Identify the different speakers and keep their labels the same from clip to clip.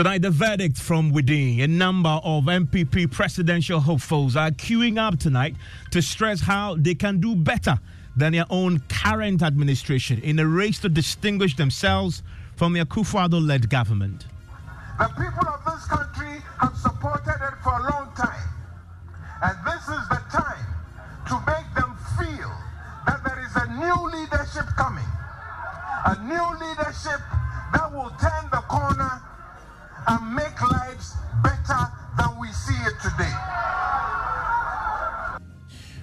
Speaker 1: Tonight, the verdict from within. A number of NPP presidential hopefuls are queuing up tonight to stress how they can do better than their own current administration in a race to distinguish themselves from the Akufo-Addo led government.
Speaker 2: The people of this country have supported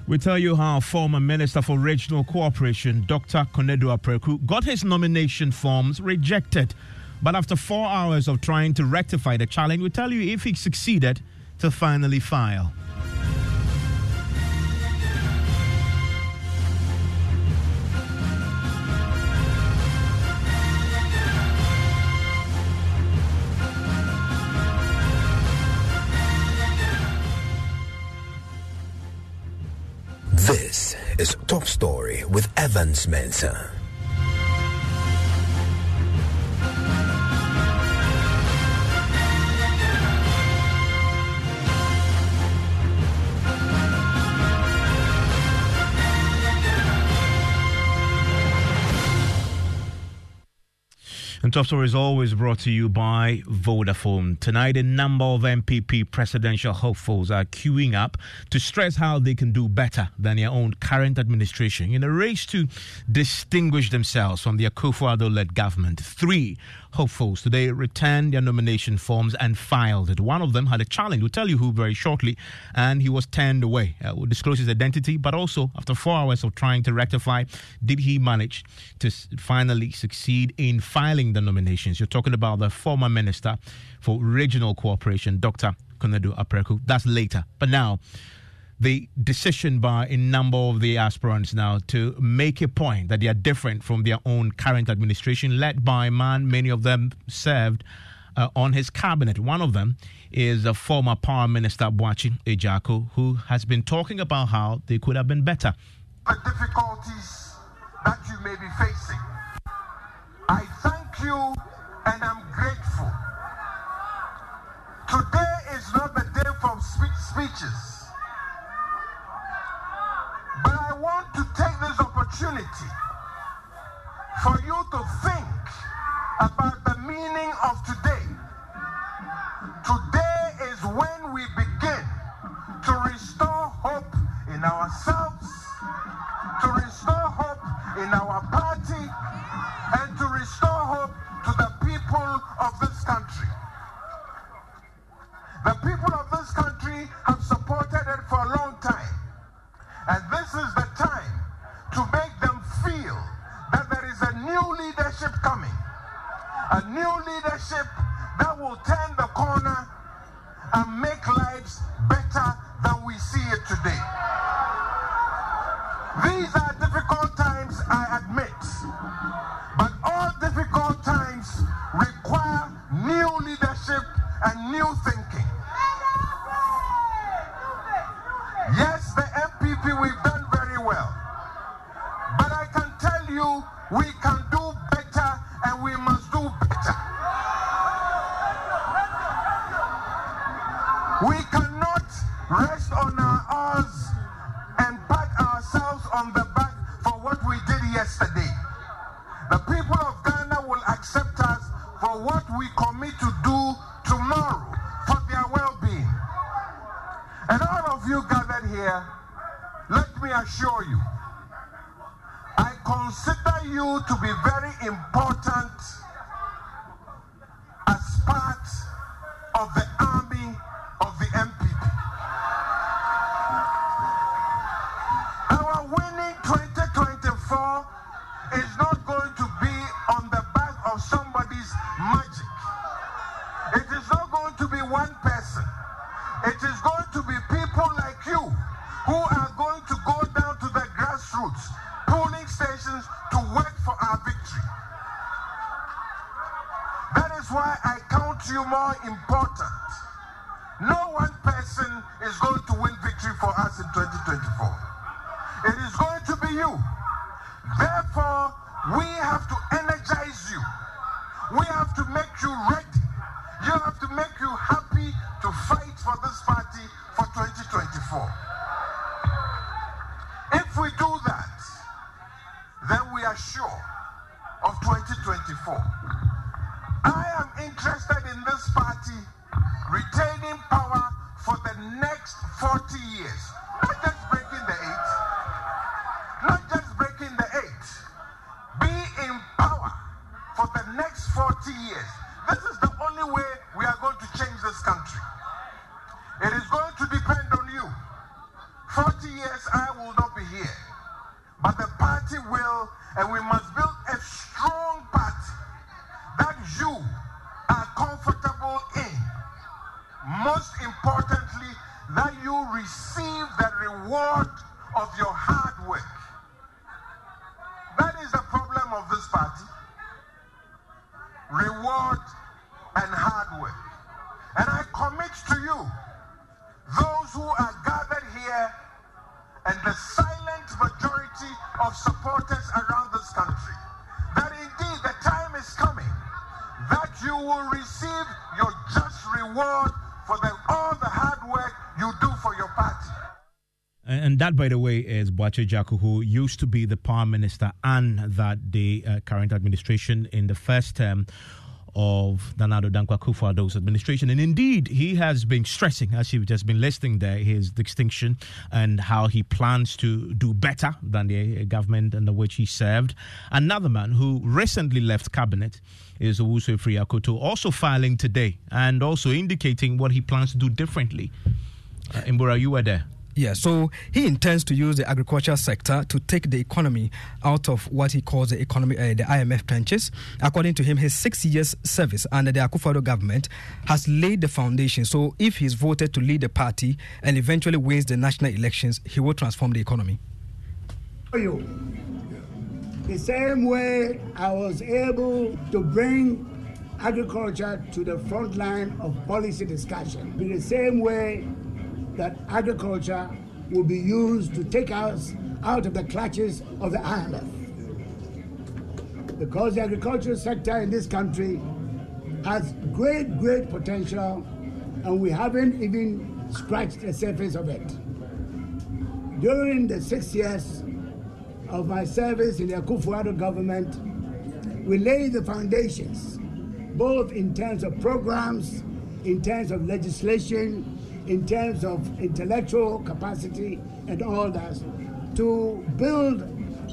Speaker 2: We
Speaker 1: tell you how former Minister for Regional Cooperation, Dr. Konadu Apraku, got his nomination forms rejected. But after four hours of trying to rectify the challenge, we tell you if he succeeded to finally file.
Speaker 3: Top Story with Evans Mensah.
Speaker 1: And Top Story is always brought to you by Vodafone. Tonight, a number of NPP presidential hopefuls are queuing up to stress how they can do better than their own current administration in a race to distinguish themselves from the Akufo-Addo led government. Three hopefuls today returned their nomination forms and filed it. One of them had a challenge. We'll tell you who very shortly, and he was turned away. Uh, we'll disclose his identity, but also after four hours of trying to rectify, did he manage to finally succeed in filing the nominations? You're talking about the former minister for regional cooperation, Dr. Konadu Apraku. That's later. But now, the decision by a number of the aspirants now to make a point that they are different from their own current administration, led by a man many of them served uh, on his cabinet. One of them is a former Power Minister Boakye Agyarko, who has been talking about how they could have been better.
Speaker 2: The difficulties that you may be facing. I thank you and I'm grateful. Today is not the day for speeches. But I want to take this opportunity for you to think about the meaning of today. Today is when we begin to restore hope in ourselves, to restore hope in our party, and to restore hope to the people of this country. The people of this country one person. It is going to be people like you who are going to go down to the grassroots, polling stations to work for our victory. That is why I count you more important. No one person is going to win victory for us in 2024. It is going to be you. Therefore, we have to energize you. We have to make you ready. That,
Speaker 1: by the way, is Boakye Agyarko, who used to be the Prime Minister and that the uh, current administration in the first term of Nana Addo Dankwa Akufo-Addo's administration. And indeed, he has been stressing, as you've just been listening there, his distinction and how he plans to do better than the government under which he served. Another man who recently left cabinet is Owusu Afriyie Akoto, also filing today and also indicating what he plans to do differently. Uh, Mbura, you were there.
Speaker 4: Yeah, so he intends to use the agricultural sector to take the economy out of what he calls the economy, uh, the IMF trenches. According to him, his six years service under the Akufo-Addo government has laid the foundation. So if he's voted to lead the party and eventually wins the national elections, he will transform the economy.
Speaker 5: You. The same way I was able to bring agriculture to the front line of policy discussion, in the same way that agriculture will be used to take us out of the clutches of the IMF. Because the agricultural sector in this country has great, great potential, and we haven't even scratched the surface of it. During the six years of my service in the Akufo-Addo government, we laid the foundations, both in terms of programs, in terms of legislation, in terms of intellectual capacity and all that, to build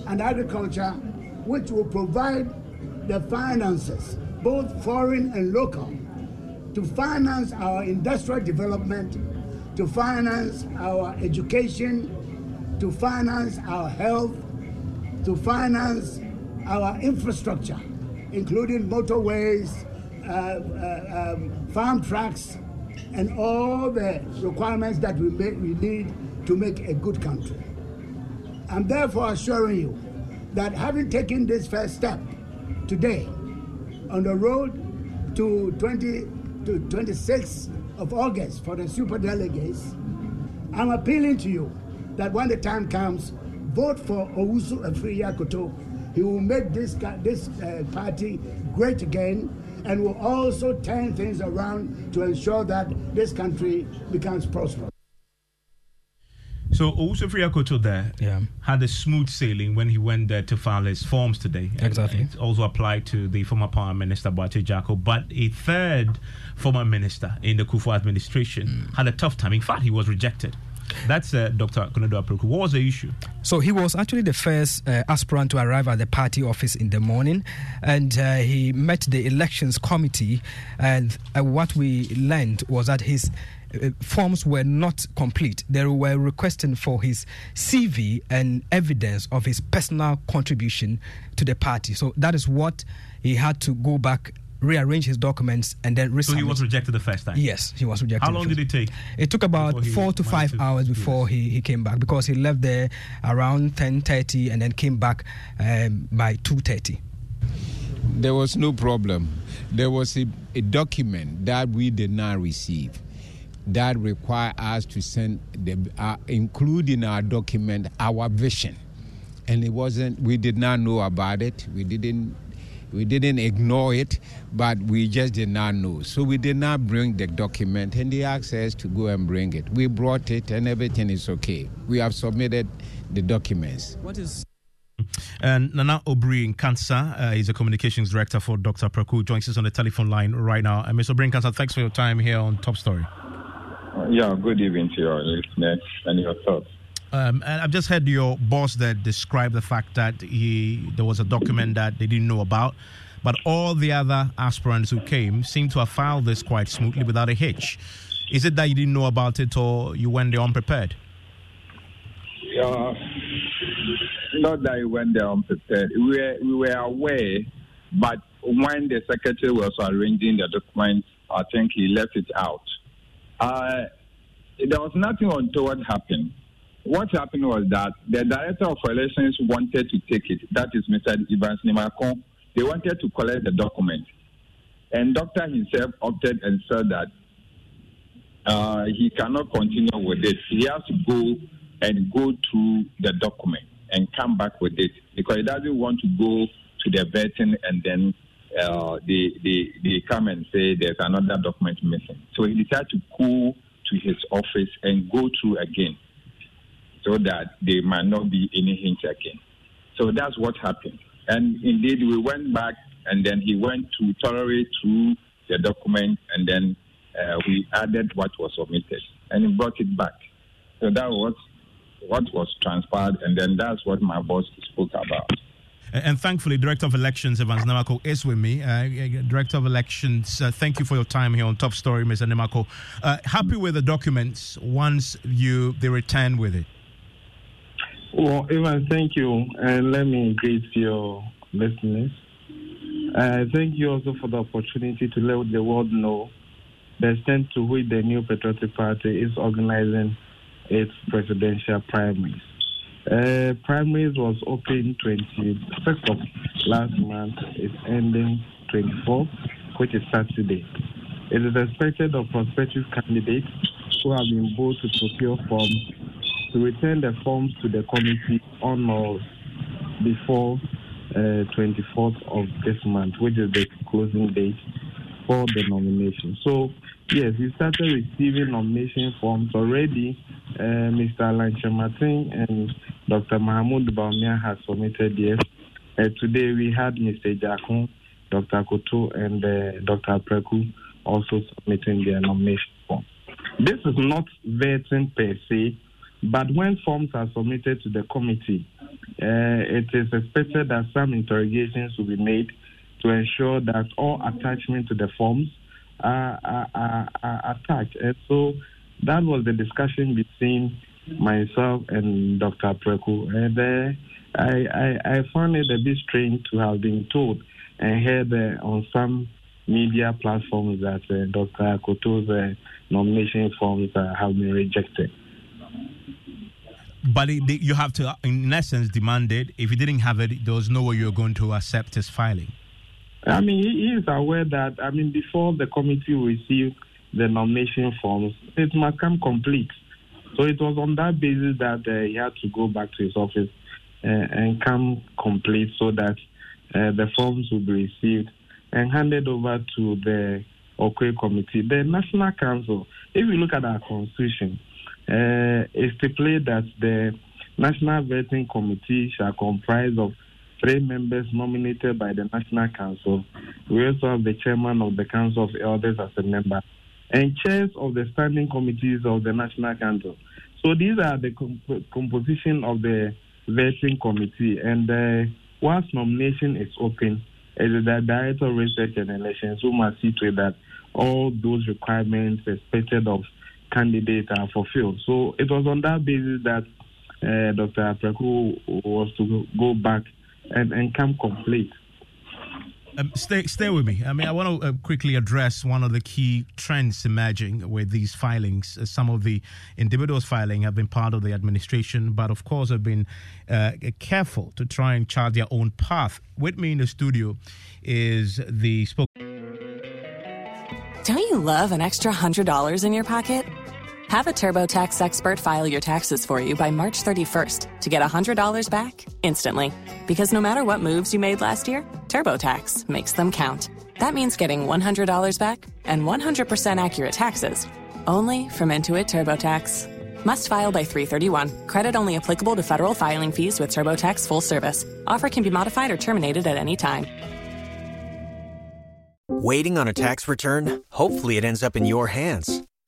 Speaker 5: an agriculture which will provide the finances, both foreign and local, to finance our industrial development, to finance our education, to finance our health, to finance our infrastructure, including motorways, uh, uh, um, farm tracks, and all the requirements that we, make, we need to make a good country. I'm therefore assuring you that having taken this first step today on the road to 20 to 26 of August for the super delegates, I'm appealing to you that when the time comes, vote for Owusu Afriyie Akoto. He will make this this uh, party great again and will also turn things around to ensure that this country becomes prosperous.
Speaker 1: So Owusu Afriyie Akoto there
Speaker 4: yeah.
Speaker 1: had a smooth sailing when he went there to file his forms today.
Speaker 4: Exactly.
Speaker 1: It also applied to the former Prime Minister Boakye Agyarko. But a third former minister in the Kufuor administration mm. had a tough time. In fact, he was rejected. That's uh, Dr. Konadu Apraku. What was the issue?
Speaker 4: So he was actually the first uh, aspirant to arrive at the party office in the morning, and uh, he met the elections committee. And uh, what we learned was that his uh, forms were not complete. They were requesting for his CV and evidence of his personal contribution to the party. So that is what he had to go back rearrange his documents and then resubmit.
Speaker 1: So he was rejected the first time.
Speaker 4: Yes, he was rejected.
Speaker 1: How long did it take?
Speaker 4: It took about four to five to, hours before yes. he, he came back because he left there around ten thirty and then came back um, by two thirty.
Speaker 6: There was no problem. There was a, a document that we did not receive that require us to send the uh, include in our document our vision and it wasn't we did not know about it we didn't we didn't ignore it, but we just did not know. So we did not bring the document, and they asked us to go and bring it. We brought it, and everything is okay. We have submitted the documents.
Speaker 4: What is
Speaker 1: and Nana Obri Nkansah uh, is a communications director for Dr. Apraku, joins us on the telephone line right now. And Mr. Obri Nkansah, thanks for your time here on Top Story.
Speaker 7: Uh, yeah, good evening to your listeners and your thoughts.
Speaker 1: Um, and I've just heard your boss that describe the fact that he there was a document that they didn't know about, but all the other aspirants who came seem to have filed this quite smoothly without a hitch. Is it that you didn't know about it, or you went there unprepared?
Speaker 7: Yeah, not that we went there unprepared. We were, we were aware, but when the secretary was arranging the documents, I think he left it out. Uh, there was nothing untoward happened what happened was that the director of elections wanted to take it. That is Mr. Evans Nimako. They wanted to collect the document. And doctor himself opted and said that uh, he cannot continue with it. He has to go and go through the document and come back with it because he doesn't want to go to the vetting and then uh, they, they, they come and say there's another document missing. So he decided to go to his office and go through again so that there might not be any hint again. So that's what happened. And indeed, we went back and then he went to tolerate through the document and then uh, we added what was omitted and he brought it back. So that was what was transpired and then that's what my boss spoke about.
Speaker 1: And thankfully, Director of Elections, Evans Nimako, is with me. Uh, Director of Elections, uh, thank you for your time here on Top Story, Mr. Nimako. Uh, happy with the documents once you they return with it?
Speaker 8: Well, Evan, thank you. And let me greet your listeners. Uh, thank you also for the opportunity to let the world know the extent to which the New Patriotic Party is organizing its presidential primaries. Uh, primaries was open 26th of last month. It's ending 24th, which is Saturday. It is expected that prospective candidates who have been both to procure forms to return the forms to the committee on or before uh, 24th of this month, which is the closing date for the nomination. So, yes, we started receiving nomination forms already. Uh, Mr. Alan Kyerematen and Dr. Mahmoud Bawumia has submitted yes. Uh, today we had Mr. Jakun, Dr. Akoto, and uh, Dr. Apraku also submitting their nomination form. This is not vetting per se, but when forms are submitted to the committee, uh, it is expected that some interrogations will be made to ensure that all attachments to the forms are, are, are, are attached. And so that was the discussion between myself and Dr. Apraku. And uh, I, I, I, found it a bit strange to have been told and heard uh, on some media platforms that uh, Dr. Koto's uh, nomination forms uh, have been rejected.
Speaker 1: But it, you have to, in essence, demand it. If you didn't have it, there was no way you're going to accept his filing.
Speaker 8: I mean, he is aware that, I mean, before the committee received the nomination forms, it must come complete. So it was on that basis that uh, he had to go back to his office uh, and come complete so that uh, the forms would be received and handed over to the Okwe committee. The National Council, if you look at our constitution, uh, it stipulates that the National Vetting Committee shall comprise of three members nominated by the National Council. We also have the chairman of the Council of Elders as a member and chairs of the standing committees of the National Council. So these are the comp- composition of the vetting committee. And uh, once nomination is open, it is the Director of Research and Elections who must see to it that all those requirements expected of candidates are fulfilled. So it was on that basis that uh, Dr. Apraku was to go back and, and come complete.
Speaker 1: Um, stay, stay with me. I mean, I want to uh, quickly address one of the key trends emerging with these filings. Uh, some of the individuals filing have been part of the administration, but of course have been uh, careful to try and chart their own path. With me in the studio is the spoke.
Speaker 9: Don't you love an extra hundred dollars in your pocket? Have a TurboTax expert file your taxes for you by March 31st to get $100 back instantly. Because no matter what moves you made last year, TurboTax makes them count. That means getting $100 back and 100% accurate taxes only from Intuit TurboTax. Must file by 331. Credit only applicable to federal filing fees with TurboTax full service. Offer can be modified or terminated at any time.
Speaker 10: Waiting on a tax return? Hopefully, it ends up in your hands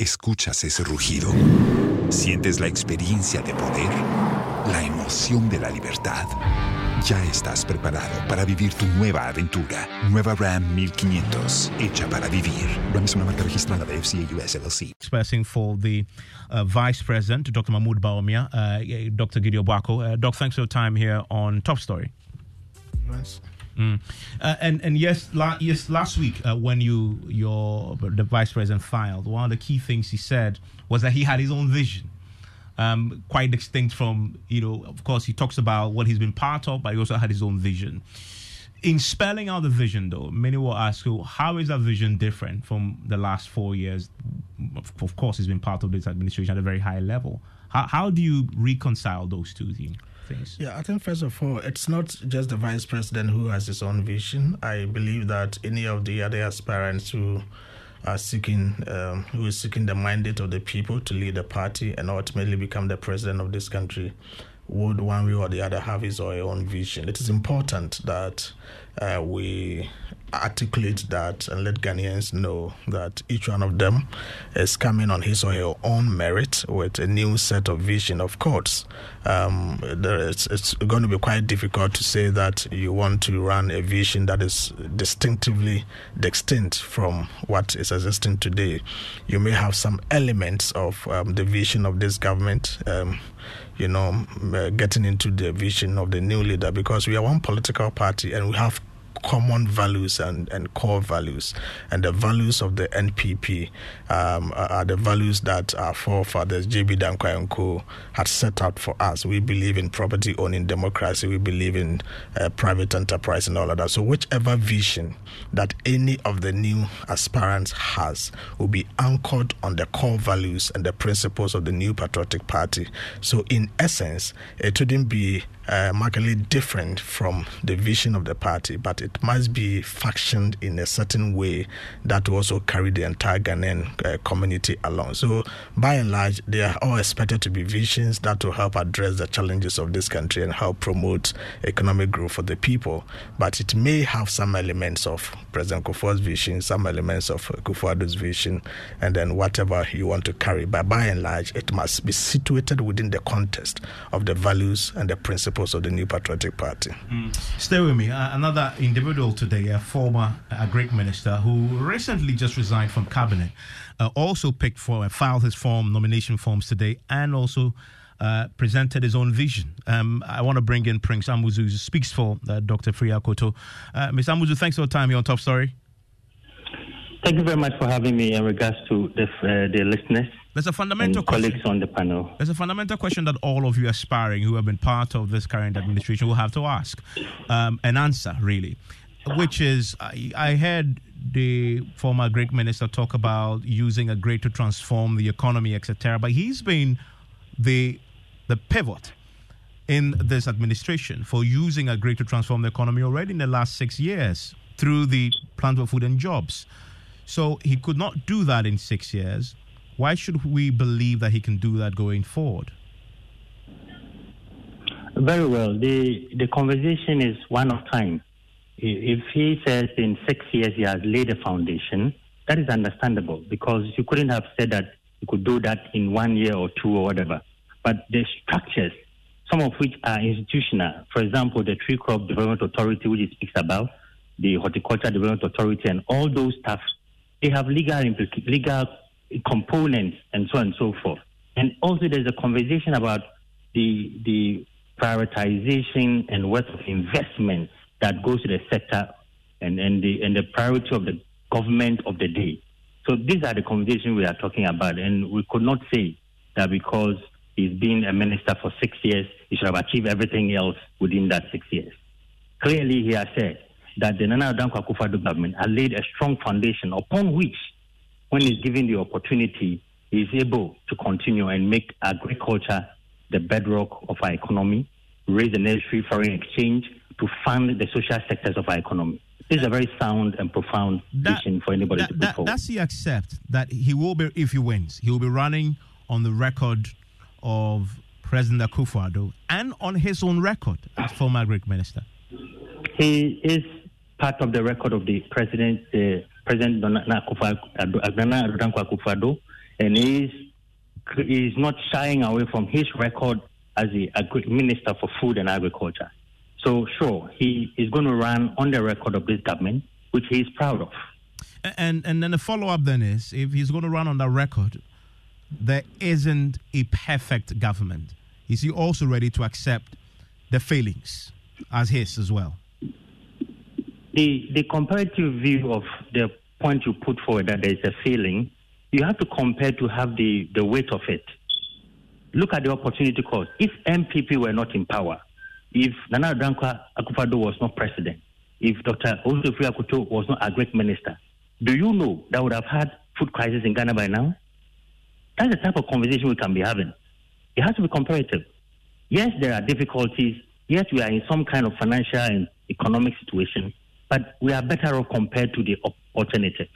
Speaker 11: Escuchas ese rugido. Sientes la experiencia de poder, la emoción de la libertad. Ya estás preparado para vivir tu nueva aventura. Nueva Ram 1500, hecha para vivir. Ram es una marca registrada de FCA US LLC.
Speaker 1: Expressing for the uh, Vice President, Dr. Mahmoud Bawumia, uh, Dr. Gideon Bwako. Uh, Doc, thanks for your time here on Top Story.
Speaker 12: Nice.
Speaker 1: Mm. Uh, and and yes, la- yes. Last week, uh, when you your the vice president filed, one of the key things he said was that he had his own vision, um, quite distinct from you know. Of course, he talks about what he's been part of, but he also had his own vision. In spelling out the vision, though, many will ask you, how is that vision different from the last four years? Of, of course, he's been part of this administration at a very high level. How, how do you reconcile those two things? Things.
Speaker 13: Yeah, I think first of all, it's not just the vice president who has his own vision. I believe that any of the other aspirants who are seeking, um, who is seeking the mandate of the people to lead the party and ultimately become the president of this country, would one way or the other have his or her own vision. It is important that uh, we articulate that and let Ghanaians know that each one of them is coming on his or her own merit with a new set of vision. Of course, um, it's going to be quite difficult to say that you want to run a vision that is distinctively distinct from what is existing today. You may have some elements of um, the vision of this government. Um, you know, uh, getting into the vision of the new leader because we are one political party and we have common values and, and core values. And the values of the NPP um, are the values that our forefathers, J.B. Co., had set out for us. We believe in property owning democracy, we believe in uh, private enterprise and all of that. So, whichever vision that any of the new aspirants has will be anchored on the core values and the principles of the new patriotic party. So, in essence, it wouldn't be uh, markedly different from the vision of the party, but it must be factioned in a certain way that will also carry the entire Ghanaian uh, community along. So, by and large, they are all expected to be visions that will help address the challenges of this country and help promote economic growth for the people. But it may have some elements of President Kufuor's vision, some elements of Kufuor's vision, and then whatever you want to carry. But by and large, it must be situated within the context of the values and the principles principles of the New Patriotic Party.
Speaker 1: Mm. Stay with me. Uh, another individual today, a former uh, Greek minister who recently just resigned from cabinet, uh, also picked for uh, filed his form nomination forms today, and also. Uh, presented his own vision. Um, I want to bring in Prince Amuzu, who speaks for uh, Dr. Afriyie Akoto. Uh, Ms. Amuzu, thanks for your time here on Top Story.
Speaker 12: Thank you very much for having me in regards to the, uh, the listeners.
Speaker 1: There's a fundamental
Speaker 12: and colleagues on the panel.
Speaker 1: There's a fundamental question that all of you aspiring who have been part of this current administration will have to ask um, and answer, really, which is I, I heard the former agric minister talk about using agric to transform the economy, etc. But he's been the the pivot in this administration for using agric to transform the economy already in the last six years through the plan for food and jobs. So he could not do that in six years. Why should we believe that he can do that going forward?
Speaker 12: Very well. The the conversation is one of time. If he says in six years he has laid a foundation, that is understandable because you couldn't have said that you could do that in one year or two or whatever. But the structures, some of which are institutional, for example, the Tree Crop Development Authority, which he speaks about, the Horticulture Development Authority, and all those stuff, they have legal implica- legal components and so on and so forth. And also, there's a conversation about the the prioritization and worth of investment that goes to the sector and, and the and the priority of the government of the day. So these are the conversations we are talking about, and we could not say that because he's been a minister for six years, he should have achieved everything else within that six years. Clearly, he has said that the Nana Dankwa Akufo-Addo government has laid a strong foundation upon which when he's given the opportunity, he's able to continue and make agriculture the bedrock of our economy, raise the necessary foreign exchange to fund the social sectors of our economy. This is a very sound and profound that, vision for anybody
Speaker 1: that,
Speaker 12: to put
Speaker 1: that,
Speaker 12: forward.
Speaker 1: Does he accept that he will be, if he wins, he will be running on the record of President Akufo-Addo and on his own record as former agric minister?
Speaker 12: He is part of the record of the president, the President Nana Akufo-Addo, and he's is not shying away from his record as a, a minister for food and agriculture. So, sure, he is going to run on the record of this government, which he is proud of.
Speaker 1: And and then the follow up then is if he's going to run on that record, there isn't a perfect government. Is he also ready to accept the failings as his as well?
Speaker 12: The, the comparative view of the point you put forward that there is a failing, you have to compare to have the, the weight of it. Look at the opportunity cost. If NPP were not in power, if Nana Dankwa Akufo-Addo was not president, if Dr. Osofri Akoto was not a great minister, do you know that would have had food crisis in Ghana by now? That's the type of conversation we can be having. It has to be comparative. Yes, there are difficulties. Yes, we are in some kind of financial and economic situation, but we are better off compared to the alternative.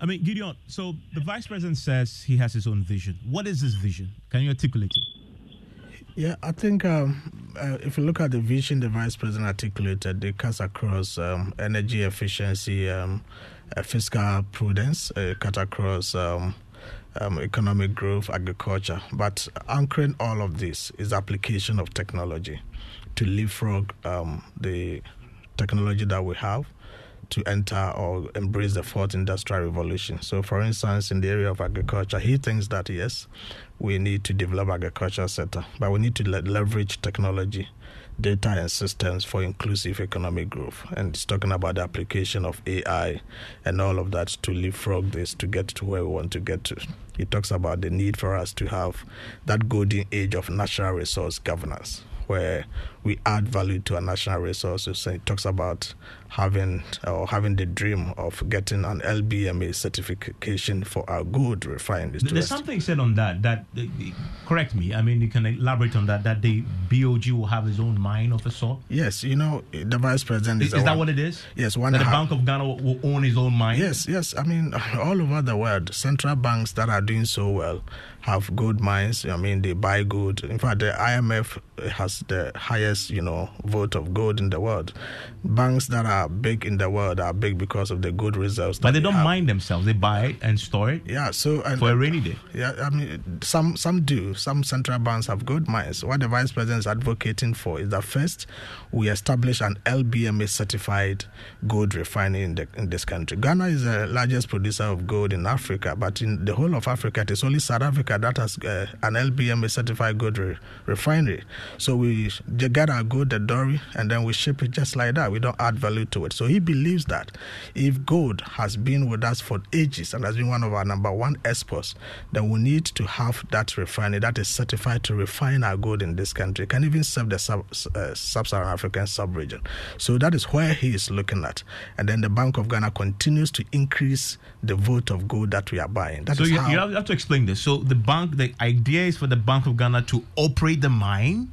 Speaker 1: I mean, Gideon, so the vice president says he has his own vision. What is his vision? Can you articulate it?
Speaker 13: Yeah, I think um, uh, if you look at the vision the vice president articulated, it cuts across um, energy efficiency, um, uh, fiscal prudence, uh, cut across um, um, economic growth, agriculture. But anchoring all of this is application of technology to leapfrog um, the technology that we have to enter or embrace the fourth industrial revolution. So, for instance, in the area of agriculture, he thinks that yes, we need to develop agriculture sector, but we need to le- leverage technology, data, and systems for inclusive economic growth. And he's talking about the application of AI and all of that to leapfrog this to get to where we want to get to. He talks about the need for us to have that golden age of natural resource governance where we add value to our national resources. And it talks about having or having the dream of getting an LBMA certification for our good refineries.
Speaker 1: There's something said on that. That uh, correct me. I mean, you can elaborate on that. That the BOG will have his own mine of a sort.
Speaker 13: Yes, you know the vice president
Speaker 1: is.
Speaker 13: Is,
Speaker 1: is that
Speaker 13: one,
Speaker 1: what it is?
Speaker 13: Yes, one.
Speaker 1: That the Bank of Ghana will own his own mine.
Speaker 13: Yes, yes. I mean, all over the world, central banks that are doing so well have gold mines. I mean, they buy gold. In fact, the IMF has the highest, you know, vote of gold in the world. Banks that are big in the world are big because of the good results.
Speaker 1: But they don't
Speaker 13: have.
Speaker 1: mine themselves; they buy it and store it.
Speaker 13: Yeah, so and,
Speaker 1: for a rainy day.
Speaker 13: Yeah, I mean, some some do. Some central banks have gold mines. What the vice president is advocating for is that first we establish an LBMA certified gold refinery in, the, in this country. Ghana is the largest producer of gold in Africa, but in the whole of Africa, it is only South Africa that has uh, an LBMA certified gold re- refinery. So we get our gold, the doré, and then we ship it just like that. We don't add value to it. So he believes that if gold has been with us for ages and has been one of our number one exports, then we need to have that refinery that is certified to refine our gold in this country. It can even serve the sub, uh, sub-Saharan African sub-region. So that is where he is looking at. And then the Bank of Ghana continues to increase the vote of gold that we are buying. That
Speaker 1: so you,
Speaker 13: how,
Speaker 1: you have to explain this. So the bank, the idea is for the Bank of Ghana to operate the mine.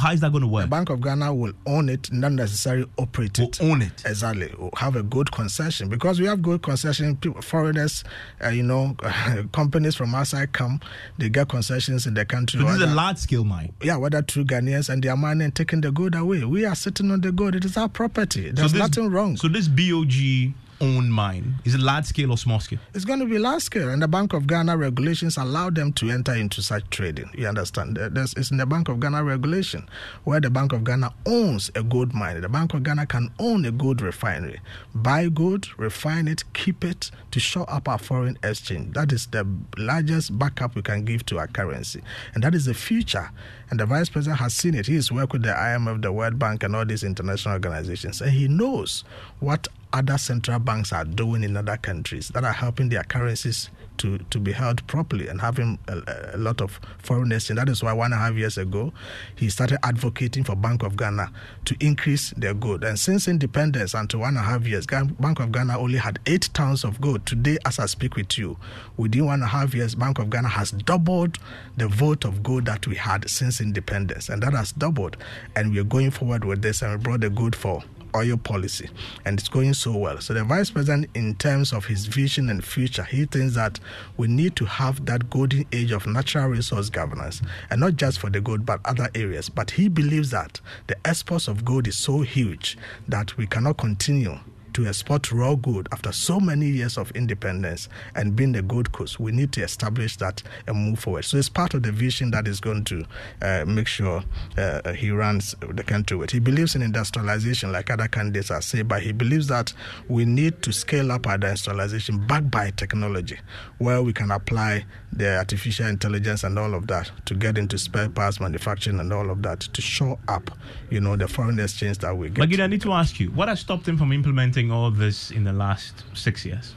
Speaker 1: How is that going to work?
Speaker 13: The Bank of Ghana will own it, not necessarily operate
Speaker 1: will
Speaker 13: it.
Speaker 1: Own it
Speaker 13: exactly. Will have a good concession because we have good concession. People, foreigners, uh, you know, companies from outside come, they get concessions in the country.
Speaker 1: So this is a large scale mine.
Speaker 13: Yeah, whether through Ghanaians and they are mining, taking the gold away. We are sitting on the gold. It is our property. There's
Speaker 1: so this,
Speaker 13: nothing wrong.
Speaker 1: So this BOG own mine? Is it large scale or small scale?
Speaker 13: It's going to be large scale, and the Bank of Ghana regulations allow them to enter into such trading. You understand? There's, it's in the Bank of Ghana regulation where the Bank of Ghana owns a gold mine. The Bank of Ghana can own a gold refinery, buy gold, refine it, keep it to show up our foreign exchange. That is the largest backup we can give to our currency, and that is the future. And the vice president has seen it. He has worked with the IMF, the World Bank, and all these international organizations, and he knows what other central banks are doing in other countries that are helping their currencies to, to be held properly and having a, a, lot of foreign exchange. That is why one and a half years ago, he started advocating for Bank of Ghana to increase their gold. And since independence until one and a half years, Bank of Ghana only had eight tons of gold. Today, as I speak with you, within one and a half years, Bank of Ghana has doubled the vote of gold that we had since independence. And that has doubled. And we are going forward with this, and we brought the good for oil policy and it's going so well. So the vice president, in terms of his vision and future, he thinks that we need to have that golden age of natural resource governance and not just for the gold but other areas. But he believes that the exports of gold is so huge that we cannot continue to export raw good after so many years of independence and being the Gold Coast. We need to establish that and move forward. So it's part of the vision that is going to uh, make sure uh, he runs the country with. He believes in industrialization, like other candidates are saying, but he believes that we need to scale up our industrialization backed by technology, where we can apply the artificial intelligence and all of that to get into spare parts manufacturing and all of that to show up, you know, the foreign exchange that we get.
Speaker 1: But I need to ask you, what has stopped him from implementing all this in the last six years?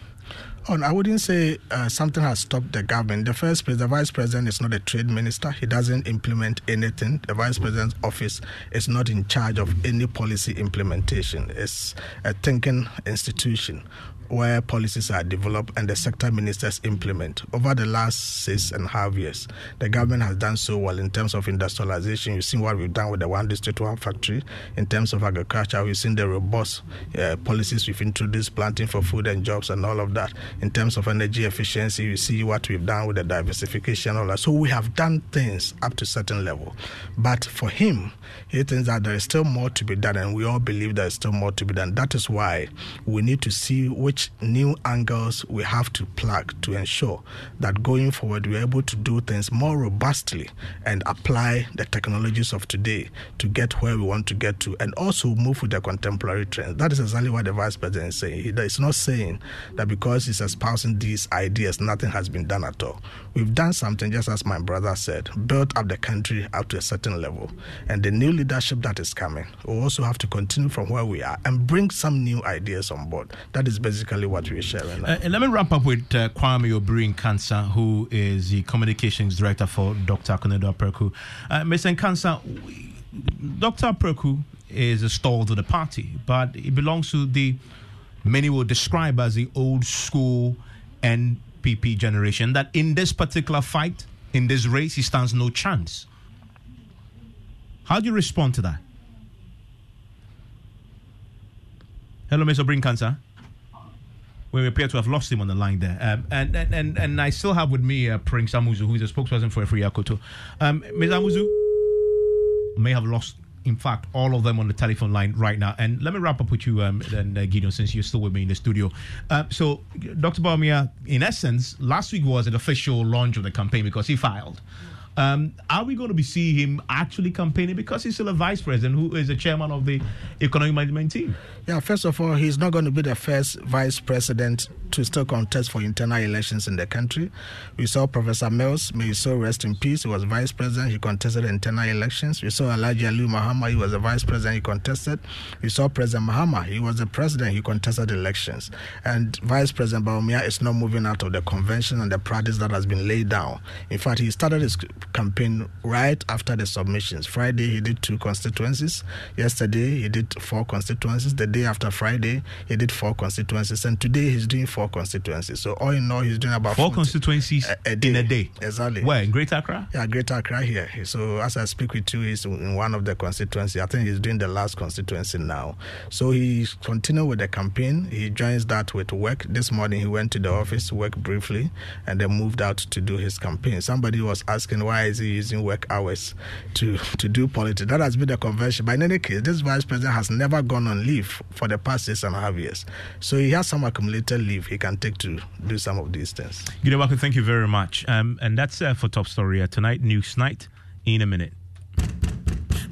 Speaker 13: Oh, I wouldn't say uh, something has stopped the government. The first place, the vice president is not a trade minister. He doesn't implement anything. The vice president's office is not in charge of any policy implementation. It's a thinking institution where policies are developed and the sector ministers implement. Over the last six and a half years, the government has done so well in terms of industrialization. You've seen what we've done with the One District, One Factory. In terms of agriculture, we've seen the robust uh, policies we've introduced, planting for food and jobs and all of that. In terms of energy efficiency, you see what we've done with the diversification, all that. So we have done things up to a certain level. But for him, he thinks that there is still more to be done, and we all believe there is still more to be done. That is why we need to see which which new angles we have to plug to ensure that going forward we're able to do things more robustly and apply the technologies of today to get where we want to get to and also move with the contemporary trends. That is exactly what the vice president is saying. He is not saying that because he's espousing these ideas, nothing has been done at all. We've done something, just as my brother said, built up the country up to a certain level. And the new leadership that is coming will also have to continue from where we are and bring some new ideas on board. That is basically basically what we're sharing.
Speaker 1: Uh, and let me wrap up with uh, Kwame Obiri Nkansah, who is the communications director for Dr. Konadu Apraku. Uh, Mr. Nkansah, Dr. Apraku is a stalwart of the party, but he belongs to the many will describe as the old school NPP generation. That in this particular fight, in this race, he stands no chance. How do you respond to that? Hello, Mr. Brinkansa we appear to have lost him on the line there. Um, and, and, and and I still have with me uh, Prince Amuzu, who is a spokesperson for Afriyie Akoto. Um, Ms. Amuzu may have lost, in fact, all of them on the telephone line right now. And let me wrap up with you, um, then, uh, Gideon, since you're still with me in the studio. Uh, so, Dr. Bawumia, in essence, last week was an official launch of the campaign because he filed. Um, are we going to be seeing him actually campaigning because he's still a vice president who is the chairman of the economic management team?
Speaker 13: Yeah, first of all, he's not going to be the first vice president to still contest for internal elections in the country. We saw Professor Mills, may his soul rest in peace. He was vice president, he contested internal elections. We saw Alhaji Aliu Mahama, he was a vice president, he contested. We saw President Mahama, he was the president, he contested elections. And Vice President Bawumia is not moving out of the convention and the practice that has been laid down. In fact, he started his campaign right after the submissions. Friday, he did two constituencies. Yesterday, he did four constituencies. The day after Friday, he did four constituencies, and today he's doing four constituencies. So all in all, he's doing about
Speaker 1: four 40, constituencies a, a in a day.
Speaker 13: Exactly.
Speaker 1: Where in Greater Accra?
Speaker 13: Yeah, Greater Accra here. So as I speak with you, he's in one of the constituencies. I think he's doing the last constituency now. So he's continuing with the campaign. He joins that with work. This morning he went to the office to work briefly, and then moved out to do his campaign. Somebody was asking why is he using work hours to to do politics? That has been the convention. But in any case, this vice president has never gone on leave for the past six and a half years. So he has some accumulated leave he can take to do some of these things.
Speaker 1: Gideon Boako, thank you very much. Um, and that's uh, for Top Story uh, tonight, News Night, in a minute.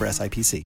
Speaker 14: member SIPC.